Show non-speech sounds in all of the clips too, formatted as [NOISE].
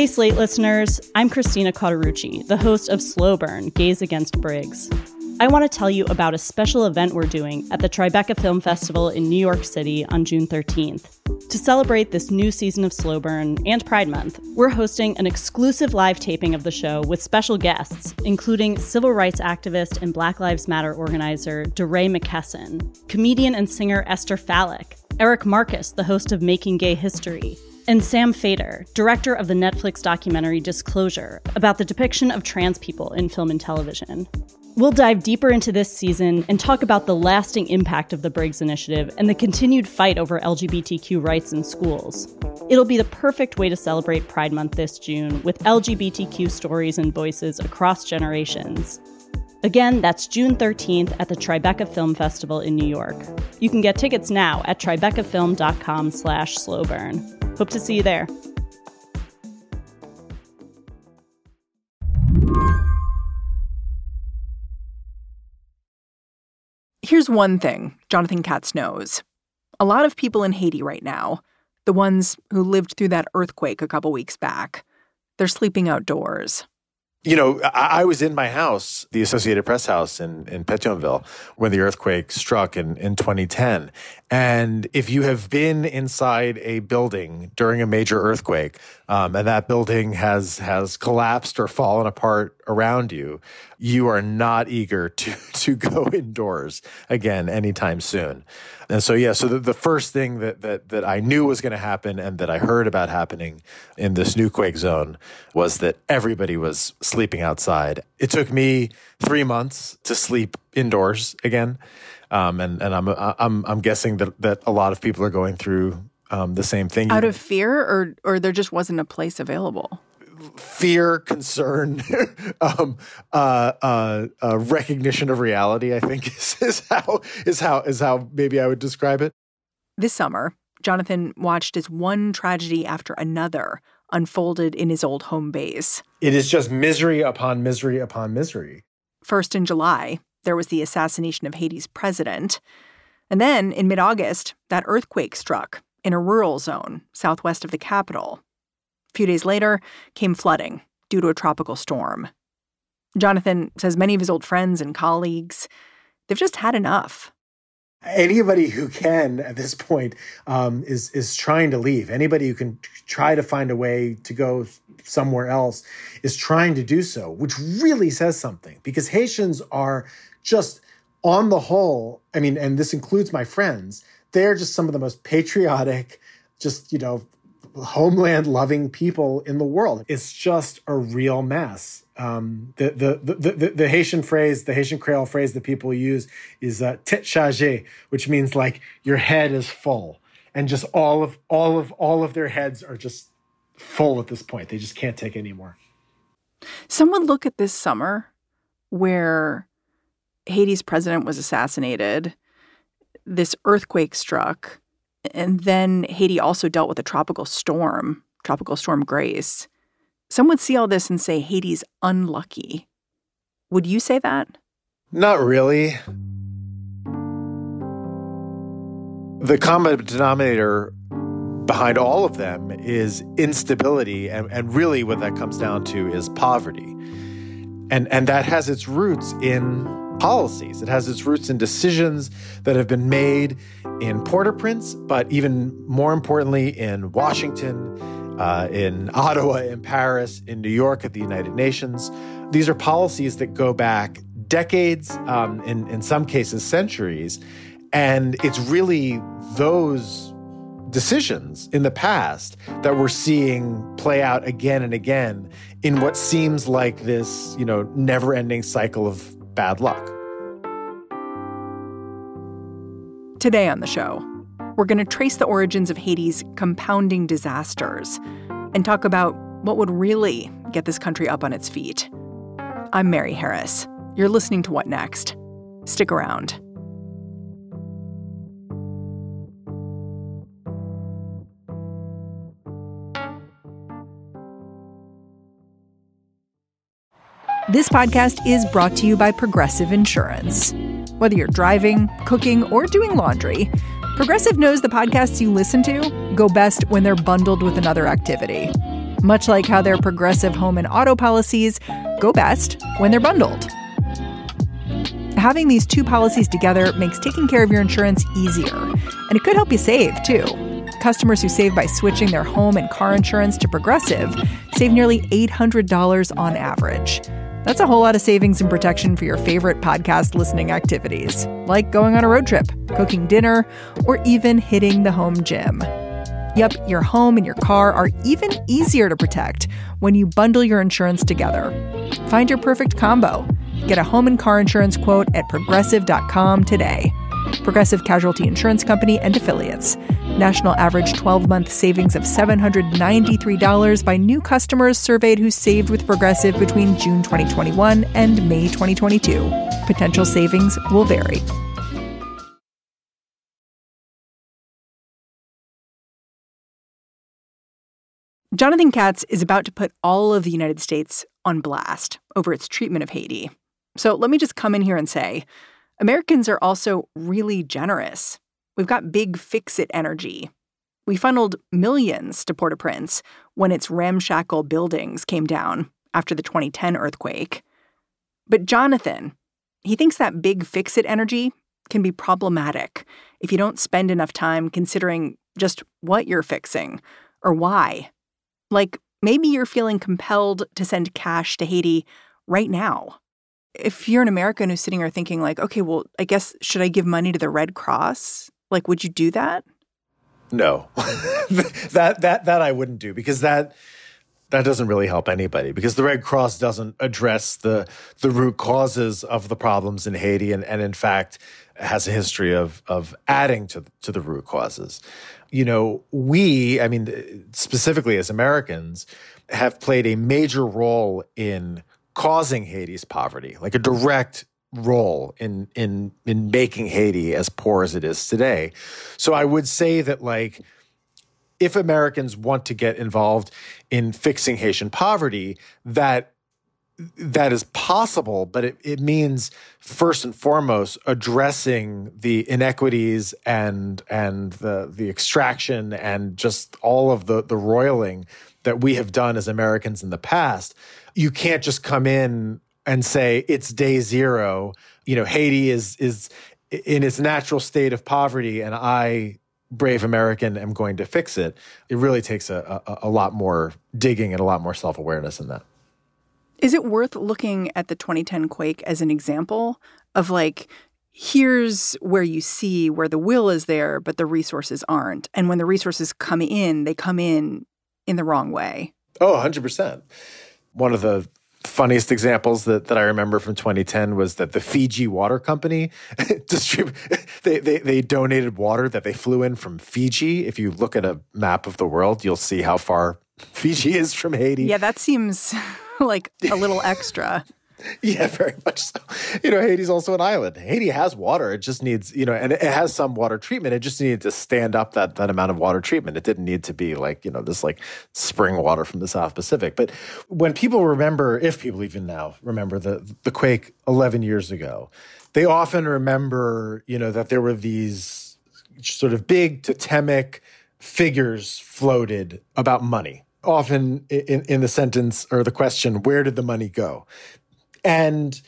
Hey, Slate listeners, I'm Christina Cauterucci, the host of Slow Burn Gays Against Briggs. I want to tell you about a special event we're doing at the Tribeca Film Festival in New York City on June 13th. To celebrate this new season of Slow Burn and Pride Month, we're hosting an exclusive live taping of the show with special guests, including civil rights activist and Black Lives Matter organizer DeRay McKesson, comedian and singer Esther Fallick, Eric Marcus, the host of Making Gay History, and Sam Feder, director of the Netflix documentary Disclosure, about the depiction of trans people in film and television. We'll dive deeper into this season and talk about the lasting impact of the Briggs Initiative and the continued fight over LGBTQ rights in schools. It'll be the perfect way to celebrate Pride Month this June with LGBTQ stories and voices across generations. Again, that's June 13th at the Tribeca Film Festival in New York. You can get tickets now at tribecafilm.com slash slowburn. Hope to see you there. Here's one thing Jonathan Katz knows. A lot of people in Haiti right now, the ones who lived through that earthquake a couple weeks back, they're sleeping outdoors. You know, I, I, was in my house, the Associated Press house in, in Pétionville, when the earthquake struck in, in 2010. And if you have been inside a building during a major earthquake, um, and that building has has collapsed or fallen apart around you, you are not eager to [LAUGHS] to go [LAUGHS] indoors again anytime soon. And so, yeah, so the, the first thing that that that I knew was going to happen, and that I heard about happening in this new quake zone, was that everybody was sleeping outside. It took me three months to sleep indoors again. Um, and and I'm I'm I'm guessing that that a lot of people are going through um, the same thing. Out of fear, or or there just wasn't a place available. Fear, concern, [LAUGHS] um, uh, uh, uh, recognition of reality. I think [LAUGHS] is, is how is how is how maybe I would describe it. This summer, Jonathan watched as one tragedy after another unfolded in his old home base. It is just misery upon misery upon misery. First in July, there was the assassination of Haiti's president. And then in mid August, that earthquake struck in a rural zone southwest of the capital. Few days later came flooding due to a tropical storm. Jonathan says many of his old friends and colleagues, they've just had enough. Anybody who can at this point um, is is trying to leave. Anybody who can try to find a way to go somewhere else is trying to do so, which really says something because Haitians are just on the whole, I mean, and this includes my friends, they're just some of the most patriotic, just, you know, homeland loving people in the world. It's just a real mess. Um, the, the, the, the, the Haitian phrase, the Haitian Creole phrase that people use is uh, tête chargée, which means like your head is full. And just all of all of all of their heads are just full at this point. They just can't take anymore. Someone look at this summer where Haiti's president was assassinated, this earthquake struck, and then Haiti also dealt with a tropical storm, Tropical Storm Grace. Some would see all this and say Haiti's unlucky. Would you say that? Not really. The common denominator behind all of them is instability. And, and really, what that comes down to is poverty. And, and that has its roots in policies. It has its roots in decisions that have been made in Port-au-Prince, but even more importantly, in Washington, uh, in [LAUGHS] Ottawa, in Paris, in New York, at the United Nations. These are policies that go back decades, um, in, in some cases, centuries. And it's really those decisions in the past that we're seeing play out again and again in what seems like this, you know, never-ending cycle of bad luck. Today on the show, we're going to trace the origins of Haiti's compounding disasters and talk about what would really get this country up on its feet. I'm Mary Harris. You're listening to What Next? Stick around. This podcast is brought to you by Progressive Insurance. Whether you're driving, cooking, or doing laundry, Progressive knows the podcasts you listen to go best when they're bundled with another activity. Much like how their Progressive home and auto policies go best when they're bundled. Having these two policies together makes taking care of your insurance easier, and it could help you save, too. Customers who save by switching their home and car insurance to Progressive save nearly $800 on average. That's a whole lot of savings and protection for your favorite podcast listening activities, like going on a road trip, cooking dinner, or even hitting the home gym. Yep, your home and your car are even easier to protect when you bundle your insurance together. Find your perfect combo. Get a home and car insurance quote at progressive.com today. Progressive Casualty Insurance Company and Affiliates. National average 12 month savings of $793 by new customers surveyed who saved with Progressive between June 2021 and May 2022. Potential savings will vary. Jonathan Katz is about to put all of the United States on blast over its treatment of Haiti. So let me just come in here and say Americans are also really generous. We've got big fix it energy. We funneled millions to Port au Prince when its ramshackle buildings came down after the 2010 earthquake. But Jonathan, he thinks that big fix it energy can be problematic if you don't spend enough time considering just what you're fixing or why. Like maybe you're feeling compelled to send cash to Haiti right now if you're an American who's sitting here thinking like, okay, well, I guess should I give money to the Red Cross? Like, would you do that? No, [LAUGHS] that that that I wouldn't do because that that doesn't really help anybody because the Red Cross doesn't address the the root causes of the problems in Haiti and, and in fact has a history of of adding to to the root causes. You know, we, I mean, specifically as Americans, have played a major role in causing Haiti's poverty, like a direct role in in in making Haiti as poor as it is today. So I would say that like if Americans want to get involved in fixing Haitian poverty, that that is possible, but it, it means first and foremost addressing the inequities and and the the extraction and just all of the the roiling that we have done as Americans in the past you can't just come in and say it's day zero. You know, Haiti is is in its natural state of poverty, and I, brave American, am going to fix it. It really takes a, a, a lot more digging and a lot more self awareness in that. Is it worth looking at the 2010 quake as an example of like, here's where you see where the will is there, but the resources aren't. And when the resources come in, they come in in the wrong way. Oh, 100% one of the funniest examples that, that I remember from 2010 was that the Fiji Water Company [LAUGHS] distrib- [LAUGHS] they, they, they donated water that they flew in from Fiji. If you look at a map of the world, you'll see how far [LAUGHS] Fiji is from Haiti. Yeah, that seems like a little extra. [LAUGHS] Yeah, very much so. You know, Haiti's also an island. Haiti has water. It just needs, you know, and it has some water treatment. It just needed to stand up that that amount of water treatment. It didn't need to be like, you know, this like spring water from the South Pacific. But when people remember, if people even now remember the the quake 11 years ago, they often remember, you know, that there were these sort of big totemic figures floated about money often in, in the sentence or the question, where did the money go? And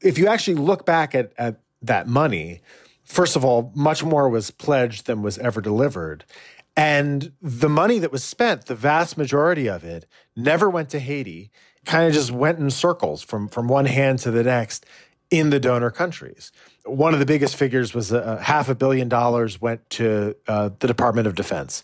if you actually look back at, at that money, first of all, much more was pledged than was ever delivered. And the money that was spent, the vast majority of it, never went to Haiti, kind of just went in circles from, from one hand to the next in the donor countries. One of the biggest figures was a, half a billion dollars went to uh, the Department of Defense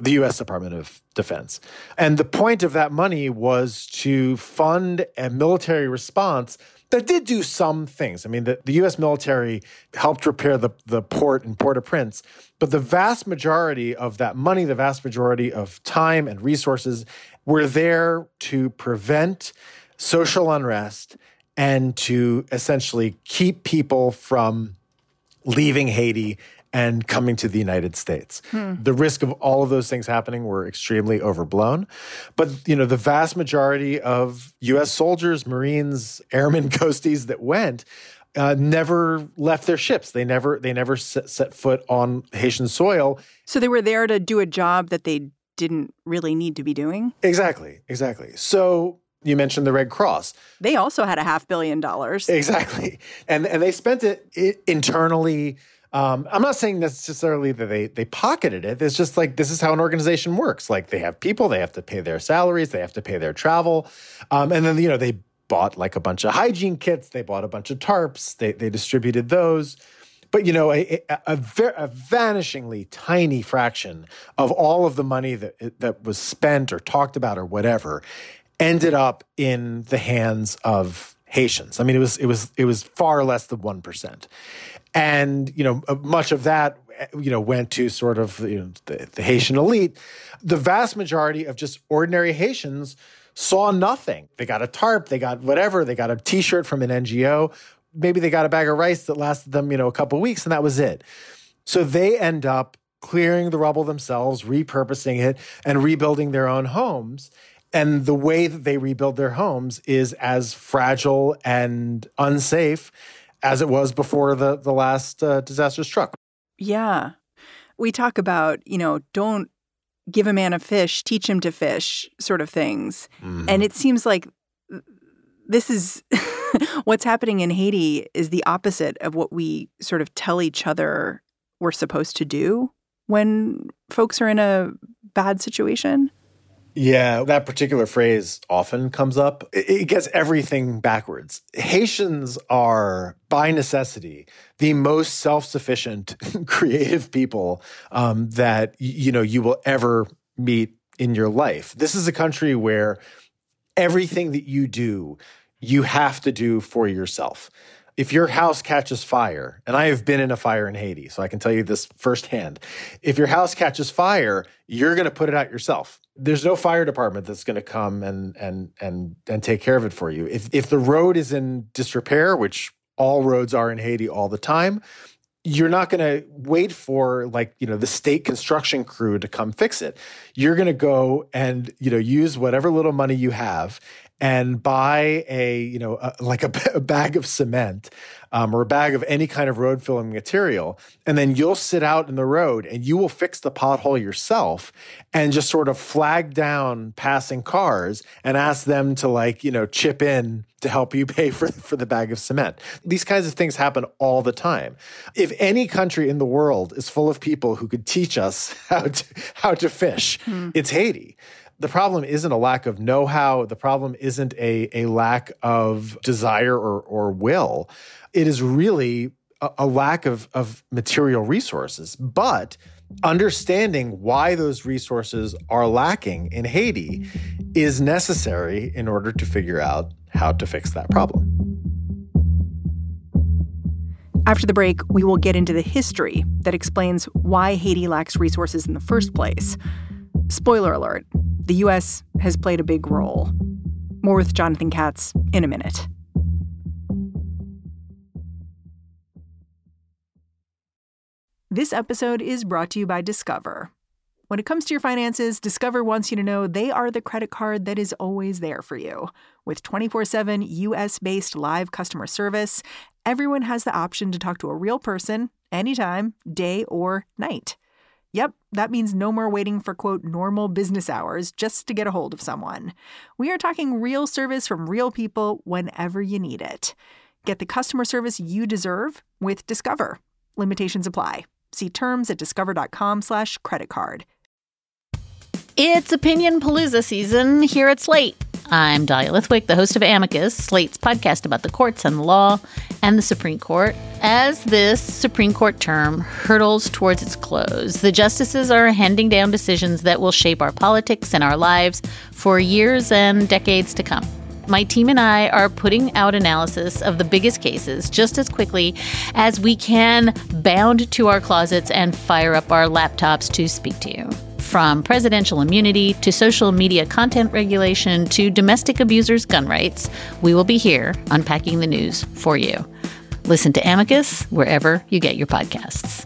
the US Department of Defense. And the point of that money was to fund a military response that did do some things. I mean, the, the U.S. military helped repair the, the port in Port-au-Prince, but the vast majority of that money, the vast majority of time and resources were there to prevent social unrest and to essentially keep people from leaving Haiti and coming to the United States. Hmm. The risk of all of those things happening were extremely overblown. But, you know, the vast majority of US soldiers, Marines, airmen, [LAUGHS] coasties that went uh, never left their ships. They never they never set, set foot on Haitian soil. So they were there to do a job that they didn't really need to be doing? Exactly. Exactly. So you mentioned the Red Cross. They also had a half billion dollars. Exactly. And and they spent it, it internally um, I'm not saying necessarily that they they pocketed it. It's just like this is how an organization works. Like they have people, they have to pay their salaries, they have to pay their travel, um, and then you know they bought like a bunch of hygiene kits, they bought a bunch of tarps, they they distributed those. But you know, a, a, a, ver- a vanishingly tiny fraction of all of the money that that was spent or talked about or whatever ended up in the hands of Haitians. I mean, it was it was it was far less than one percent, and you know, uh, much of that you know went to sort of you know, the, the Haitian elite. The vast majority of just ordinary Haitians saw nothing. They got a tarp, they got whatever, they got a T-shirt from an NGO. Maybe they got a bag of rice that lasted them, you know, a couple weeks, and that was it. So they end up clearing the rubble themselves, repurposing it, and rebuilding their own homes. And the way that they rebuild their homes is as fragile and unsafe as it was before the the last uh, disaster struck. Yeah, we talk about you know don't give a man a fish, teach him to fish, sort of things, mm-hmm. and it seems like this is [LAUGHS] what's happening in Haiti is the opposite of what we sort of tell each other we're supposed to do when folks are in a bad situation. Yeah, that particular phrase often comes up. It gets everything backwards. Haitians are, by necessity, the most self-sufficient, [LAUGHS] creative people um, that you know you will ever meet in your life. This is a country where everything that you do, you have to do for yourself if your house catches fire, and I have been in a fire in Haiti, so I can tell you this firsthand. If your house catches fire, you're going to put it out yourself there's no fire department that's going to come and and and and take care of it for you. If if the road is in disrepair, which all roads are in Haiti all the time, you're not going to wait for like you know the state construction crew to come fix it. You're going to go and you know use whatever little money you have and buy a you know a, like a, a, bag of cement um, or a bag of any kind of road filling material and then you'll sit out in the road and you will fix the pothole yourself and just sort of flag down passing cars and ask them to like you know chip in to help you [LAUGHS] pay for, for the bag of cement. These kinds of things happen all the time. If any country in the world is full of people who could teach us [LAUGHS] how to how to fish hmm. it's haiti the problem isn't a lack of know-how. The problem isn't a, a lack of desire or, or will. It is really a, a lack of, of material resources. But understanding why those resources are lacking in Haiti is necessary in order to figure out how to fix that problem. After the break, we will get into the history that explains why Haiti lacks resources in the first place. Spoiler alert the U.S. has played a big role. More with Jonathan Katz in a minute. This episode is brought to you by Discover. When it comes to your finances, Discover wants you to know they are the credit card that is always there for you. With 24 7 US based live customer service, everyone has the option to talk to a real person anytime, day or night. Yep, that means no more waiting for quote normal business hours just to get a hold of someone. We are talking real service from real people whenever you need it. Get the customer service you deserve with Discover. Limitations apply. See terms at discover.com/slash credit card. It's Opinion Palooza season here at Slate. I'm Dahlia Lithwick, the host of Amicus, Slate's podcast about the courts and the law and the Supreme Court. As this Supreme Court term hurtles towards its close, the justices are handing down decisions that will shape our politics and our lives for years and decades to come. My team and I are putting out analysis of the biggest cases just as quickly as we can bound to our closets and fire up our laptops to speak to you. From presidential immunity to social media content regulation to domestic abusers' gun rights, we will be here unpacking the news for you. Listen to Amicus wherever you get your podcasts.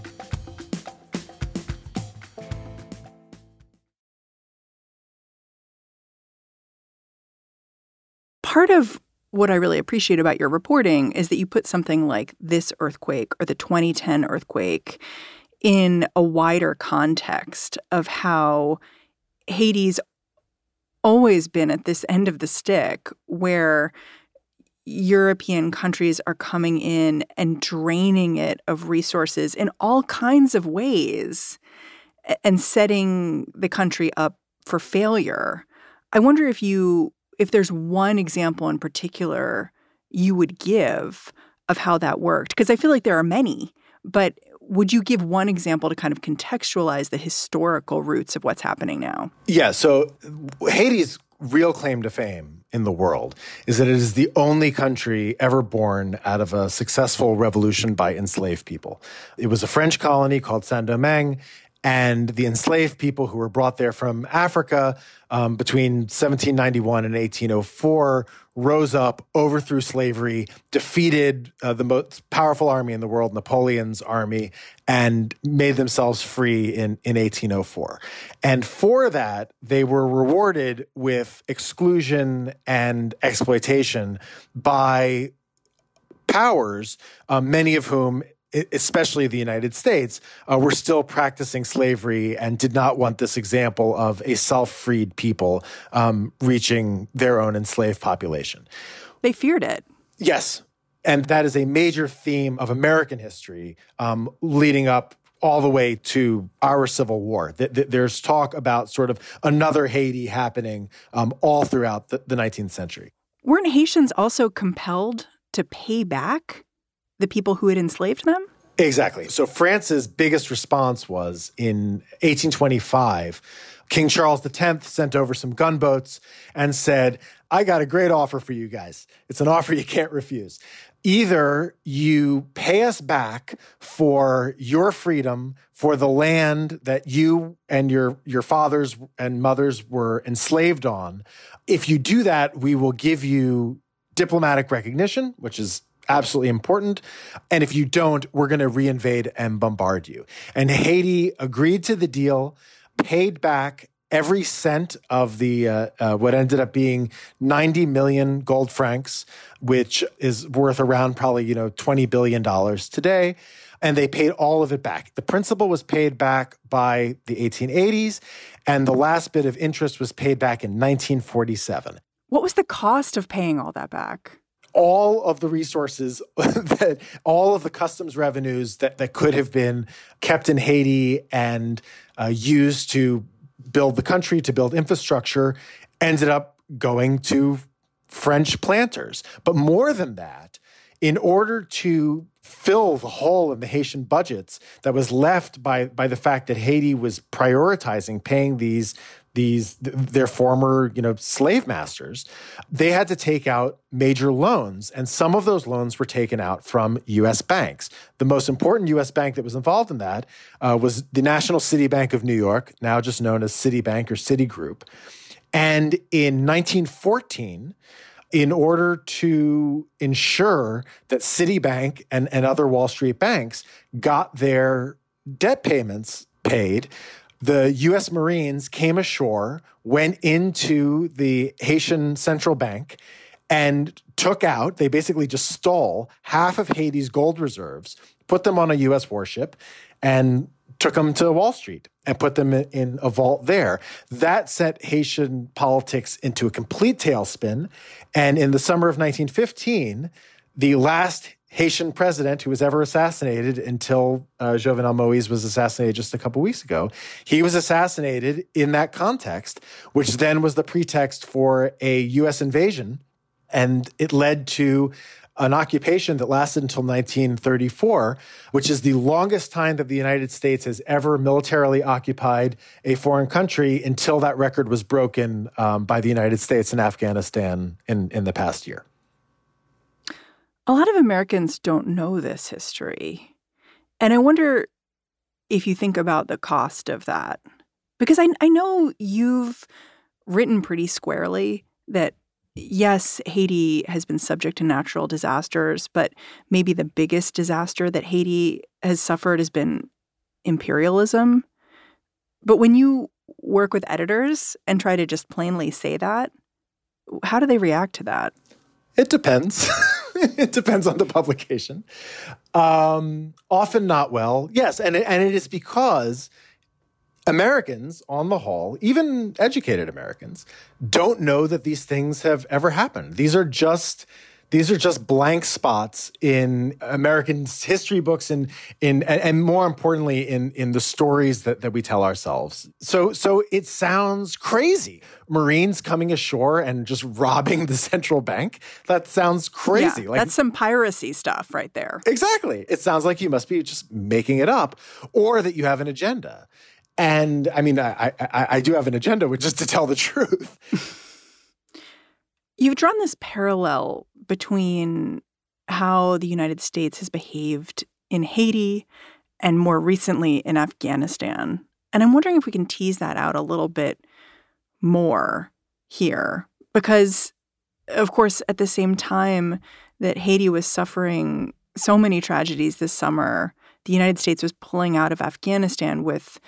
Part of what I really appreciate about your reporting is that you put something like this earthquake or the 2010 earthquake in a wider context of how Haiti's always been at this end of the stick where European countries are coming in and draining it of resources in all kinds of ways and setting the country up for failure. I wonder if you if there's one example in particular you would give of how that worked because I feel like there are many, but would you give one example to kind of contextualize the historical roots of what's happening now? Yeah, so Haiti's real claim to fame in the world is that it is the only country ever born out of a successful revolution by enslaved people. It was a French colony called Saint Domingue, and the enslaved people who were brought there from Africa um, between 1791 and 1804 rose up, overthrew slavery, defeated uh, the most powerful army in the world, Napoleon's army, and made themselves free in, in 1804. And for that, they were rewarded with exclusion and exploitation by powers, uh, many of whom especially the United States, uh, were still practicing slavery and did not want this example of a self freed people um, reaching their own enslaved population. They feared it. Yes. And that is a major theme of American history um, leading up all the way to our Civil War. There's talk about sort of another Haiti happening um, all throughout the, the 19th century. Weren't Haitians also compelled to pay back the people who had enslaved them? Exactly. So France's biggest response was in 1825. King Charles X sent over some gunboats and said, I got a great offer for you guys. It's an offer you can't refuse. Either you pay us back for your freedom, for the land that you and your, your fathers and mothers were enslaved on. If you do that, we will give you diplomatic recognition, which is absolutely important. And if you don't, we're going to reinvade and bombard you. And Haiti agreed to the deal, paid back every cent of the uh, uh, what ended up being 90 million gold francs, which is worth around probably you know 20 billion dollars today. And they paid all of it back. The principal was paid back by the 1880s, and the last bit of interest was paid back in 1947. What was the cost of paying all that back? All of the resources [LAUGHS] that all of the customs revenues that, that could have been kept in Haiti and uh, used to build the country, to build infrastructure, ended up going to French planters. But more than that, in order to fill the hole in the Haitian budgets that was left by, by the fact that Haiti was prioritizing paying these these their former you know slave masters they had to take out major loans and some of those loans were taken out from us banks. The most important us bank that was involved in that uh, was the national city bank of new york now just known as citibank or citigroup. And in 1914 in order to ensure that Citibank and, and other Wall Street banks got their debt payments paid, the U.S. Marines came ashore, went into the Haitian Central Bank, and took out, they basically just stole half of Haiti's gold reserves, put them on a U.S. warship, and took them to Wall Street and put them in a vault there. That set Haitian politics into a complete tailspin. And in the summer of 1915, the last Haitian president who was ever assassinated until uh, Jovenel Moise was assassinated just a couple weeks ago. He was assassinated in that context, which then was the pretext for a U.S. invasion. And it led to an occupation that lasted until 1934, which is the longest time that the United States has ever militarily occupied a foreign country until that record was broken um, by the United States in Afghanistan in, in the past year. A lot of Americans don't know this history. And I wonder if you think about the cost of that. Because I, I know you've written pretty squarely that yes, Haiti has been subject to natural disasters, but maybe the biggest disaster that Haiti has suffered has been imperialism. But when you work with editors and try to just plainly say that, how do they react to that? It depends. [LAUGHS] it depends on the publication. Um, often not well. Yes, and and it is because Americans, on the whole, even educated Americans, don't know that these things have ever happened. These are just these are just blank spots in American history books and in and, and more importantly in in the stories that, that we tell ourselves. So so it sounds crazy. Marines coming ashore and just [LAUGHS] robbing the central bank. That sounds crazy. Yeah, like, that's some piracy stuff right there. Exactly. It sounds like you must be just making it up or that you have an agenda. And I mean, I, I, I do have an agenda, which is to tell the truth. [LAUGHS] You've drawn this parallel between how the United States has behaved in Haiti and more recently in Afghanistan. And I'm wondering if we can tease that out a little bit more here. Because, of course, at the same time that Haiti was suffering so many tragedies this summer, the United States was pulling out of Afghanistan with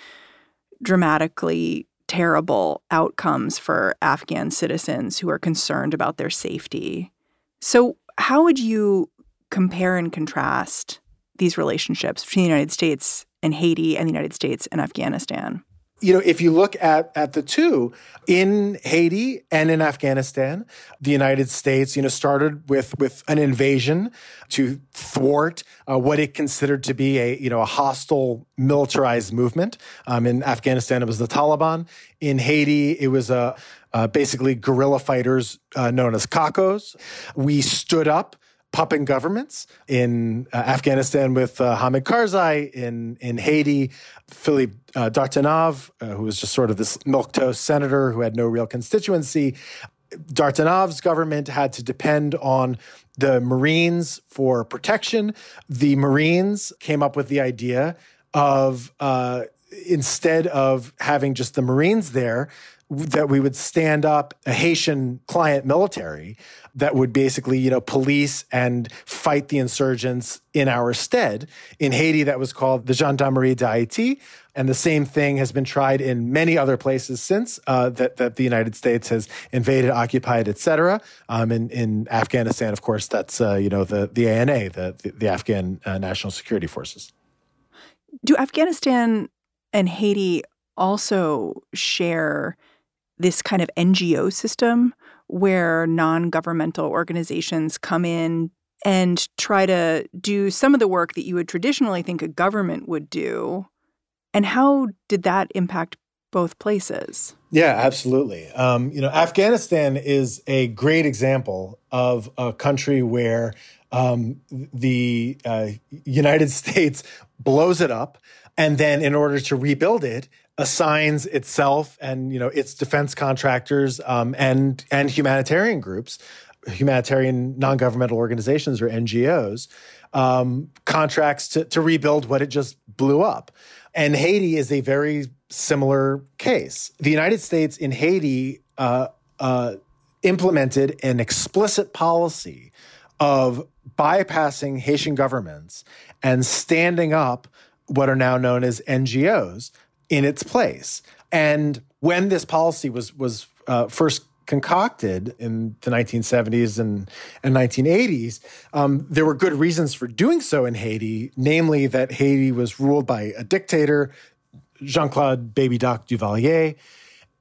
dramatically terrible outcomes for Afghan citizens who are concerned about their safety. So, how would you compare and contrast these relationships between the United States and Haiti and the United States and Afghanistan? You know, if you look at, at the two in Haiti and in Afghanistan, the United States, you know, started with, with an invasion to thwart uh, what it considered to be a, you know, a hostile militarized movement. Um, in Afghanistan, it was the Taliban. In Haiti, it was a, uh, basically guerrilla fighters uh, known as CACOs. We stood up puppet governments in uh, Afghanistan with uh, Hamid Karzai, in in Haiti, Philippe uh, Dartiguenave, uh, who was just sort of this milquetoast senator who had no real constituency. Dartiguenave's government had to depend on the Marines for protection. The Marines came up with the idea of uh, instead of having just the Marines there, that we would stand up a Haitian client military that would basically, you know, police and fight the insurgents in our stead. In Haiti, that was called the Gendarmerie d'Haïti. And the same thing has been tried in many other places since uh, that, that the United States has invaded, occupied, et cetera. Um, in, in Afghanistan, of course, that's, uh, you know, the, the ANA, the, the, the Afghan uh, National Security Forces. Do Afghanistan and Haiti also share this kind of NGO system where non governmental organizations come in and try to do some of the work that you would traditionally think a government would do. And how did that impact both places? Yeah, absolutely. Um, you know, Afghanistan is a great example of a country where um, the uh, United [LAUGHS] States blows it up, and then in order to rebuild it, assigns itself and you know its defense contractors um, and and humanitarian groups, humanitarian non-governmental organizations or NGOs, um, contracts to, to rebuild what it just blew up. And Haiti is a very similar case. The United States in Haiti uh, uh, implemented an explicit policy of bypassing Haitian governments and standing up what are now known as NGOs in its place. And when this policy was was uh, first concocted in the 1970s and, and 1980s, um, there were good reasons for doing so in Haiti, namely that Haiti was ruled by a dictator, Jean Claude Baby Doc Duvalier.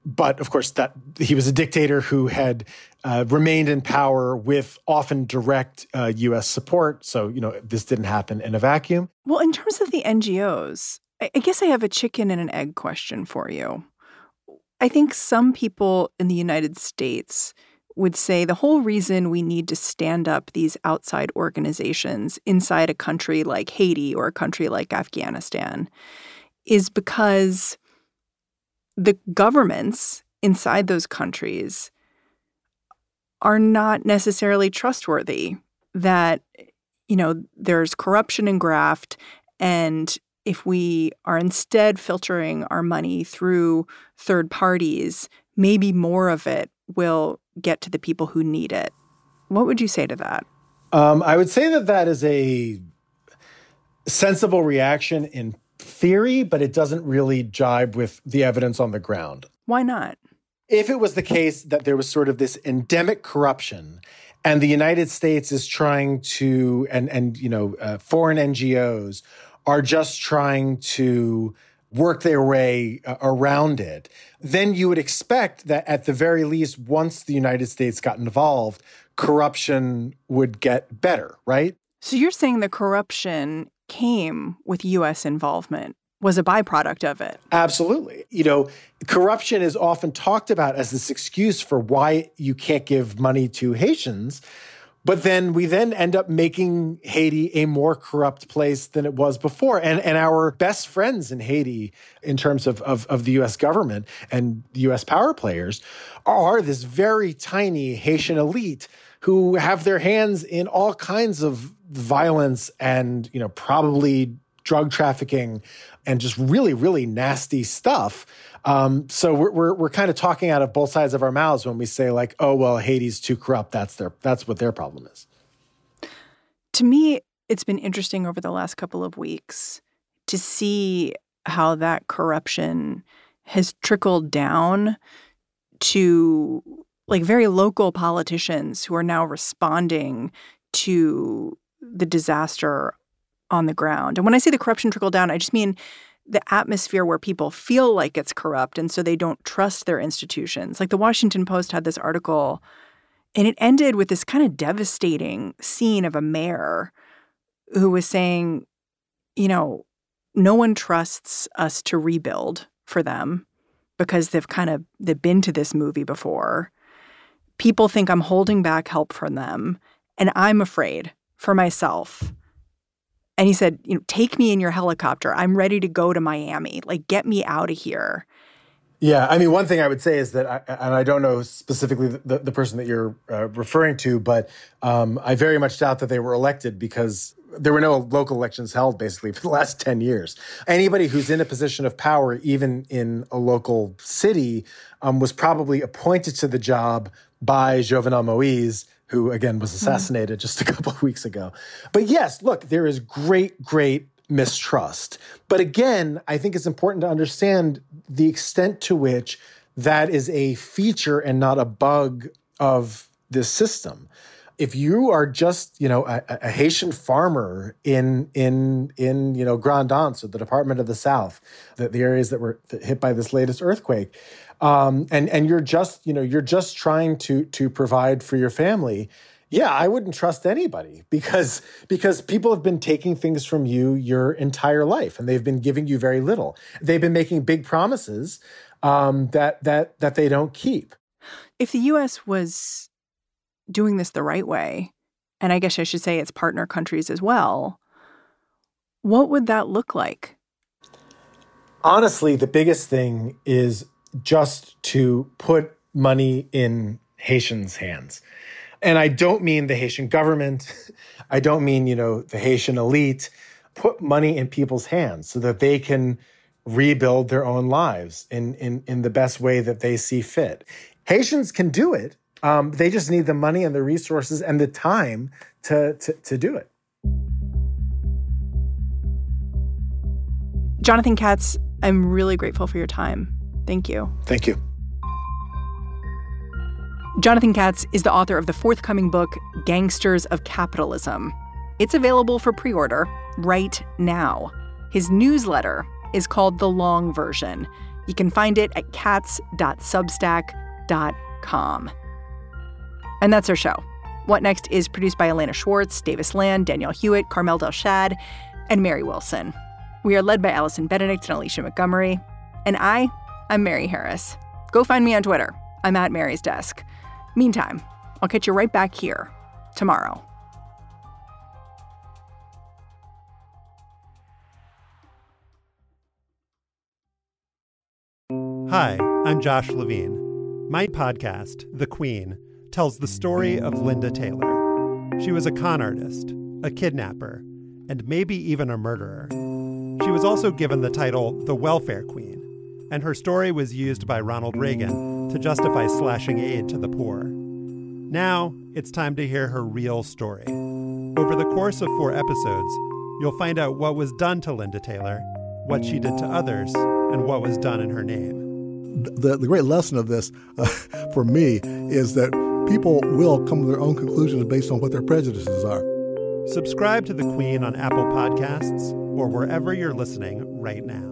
But of course, that he was a dictator who had uh, remained in power with often direct uh, U.S. support. So you know this didn't happen in a vacuum. Well, in terms of the NGOs, I guess I have a chicken and an egg question for you. I think some people in the United States would say the whole reason we need to stand up these outside organizations inside a country like Haiti or a country like Afghanistan is because the governments inside those countries are not necessarily trustworthy that you know there's corruption and graft and if we are instead filtering our money through third parties maybe more of it will get to the people who need it. What would you say to that? Um, i would say that that is a sensible reaction in theory but it doesn't really jibe with the evidence on the ground. Why not? If it was the case that there was sort of this endemic corruption and the United States is trying to, and and you know, uh, foreign NGOs are just trying to work their way uh, around it, then you would expect that at the very least, once the United States got involved, corruption would get better, right? So you're saying the corruption came with U.S. involvement was a byproduct of it. Absolutely. You know, corruption is often talked about as this excuse for why you can't give money to Haitians. But then we then end up making Haiti a more corrupt place than it was before. And, and our best friends in Haiti, in terms of, of, of the US government and US power players, are this very tiny Haitian elite who have their hands in all kinds of violence and, you know, probably drug trafficking and just really, really nasty stuff. Um, so we're, we're, we're kind of talking out of both sides of our mouths when we say like, oh well, Haiti's too corrupt. That's their that's what their problem is. To me, it's been interesting over the last couple of weeks to see how that corruption has trickled down to like very local politicians who are now responding to the disaster on the ground. And when I say the corruption trickle down, I just mean the atmosphere where people feel like it's corrupt and so they don't trust their institutions. Like the Washington Post had this article and it ended with this kind of devastating scene of a mayor who was saying, you know, no one trusts us to rebuild for them because they've kind of they've been to this movie before. People think I'm holding back help from them and I'm afraid for myself and he said, you know, take me in your helicopter. I'm ready to go to Miami. Like, get me out of here. Yeah, I mean, one thing I would say is that, I, and I don't know specifically the, the person that you're uh, referring to, but um, I very much doubt that they were elected because there were no local elections held basically [LAUGHS] for the last 10 years. Anybody who's in a position of power, even in a local city, um, was probably appointed to the job by Jovenel Moise who again was hmm. assassinated mm. just a [LAUGHS] couple of weeks ago. But yes, look, there is great, great mistrust. But again, I think it's important to understand the extent to which that is a feature and not a bug of this system. If you are just, you know, a, a Haitian farmer in in in you know Grand Anse or the Department of the South, the, the areas that were hit by this latest earthquake, um, and and you're just you know you're just trying to to provide for your family yeah i wouldn't trust anybody because because people have been taking things from you your entire life and they've been giving you very little. They've been making big promises um, that that that they don't keep. If the us was doing this the right way and i guess i should say its partner countries as well what would that look like honestly the biggest thing is just to put money in Haitians' hands. And I don't mean the Haitian government. [LAUGHS] I don't mean, you know, the Haitian elite. Put money in people's hands so that they can rebuild their own lives in, in, in the best way that they see fit. Haitians can do it. Um, they just need the money and the resources and the time to, to, to do it. Jonathan Katz, I'm really grateful for your time. Thank you. Thank you. Jonathan Katz is the author of the forthcoming book, Gangsters of Capitalism. It's available for pre order right now. His newsletter is called The Long Version. You can find it at katz.substack.com. And that's our show. What Next is produced by Elena Schwartz, Davis Land, Danielle Hewitt, Carmel Delshad, and Mary Wilson. We are led by Allison Benedict and Alicia Montgomery. And I I'm Mary Harris. Go find me on Twitter. I'm at Mary's Desk. Meantime, I'll catch you right back here tomorrow. Hi, I'm Josh Levin. My podcast, The Queen, tells the story of Linda Taylor. She was a con artist, a kidnapper, and maybe even a murderer. She was also given the title the Welfare Queen, and her story was used by Ronald Reagan to justify slashing aid to the poor. Now, it's time to hear her real story. Over the course of four episodes, you'll find out what was done to Linda Taylor, what she did to others, and what was done in her name. The, the great lesson of this uh, [LAUGHS] for me is that people will come to their own conclusions based on what their prejudices are. Subscribe to The Queen on Apple Podcasts or wherever you're listening right now.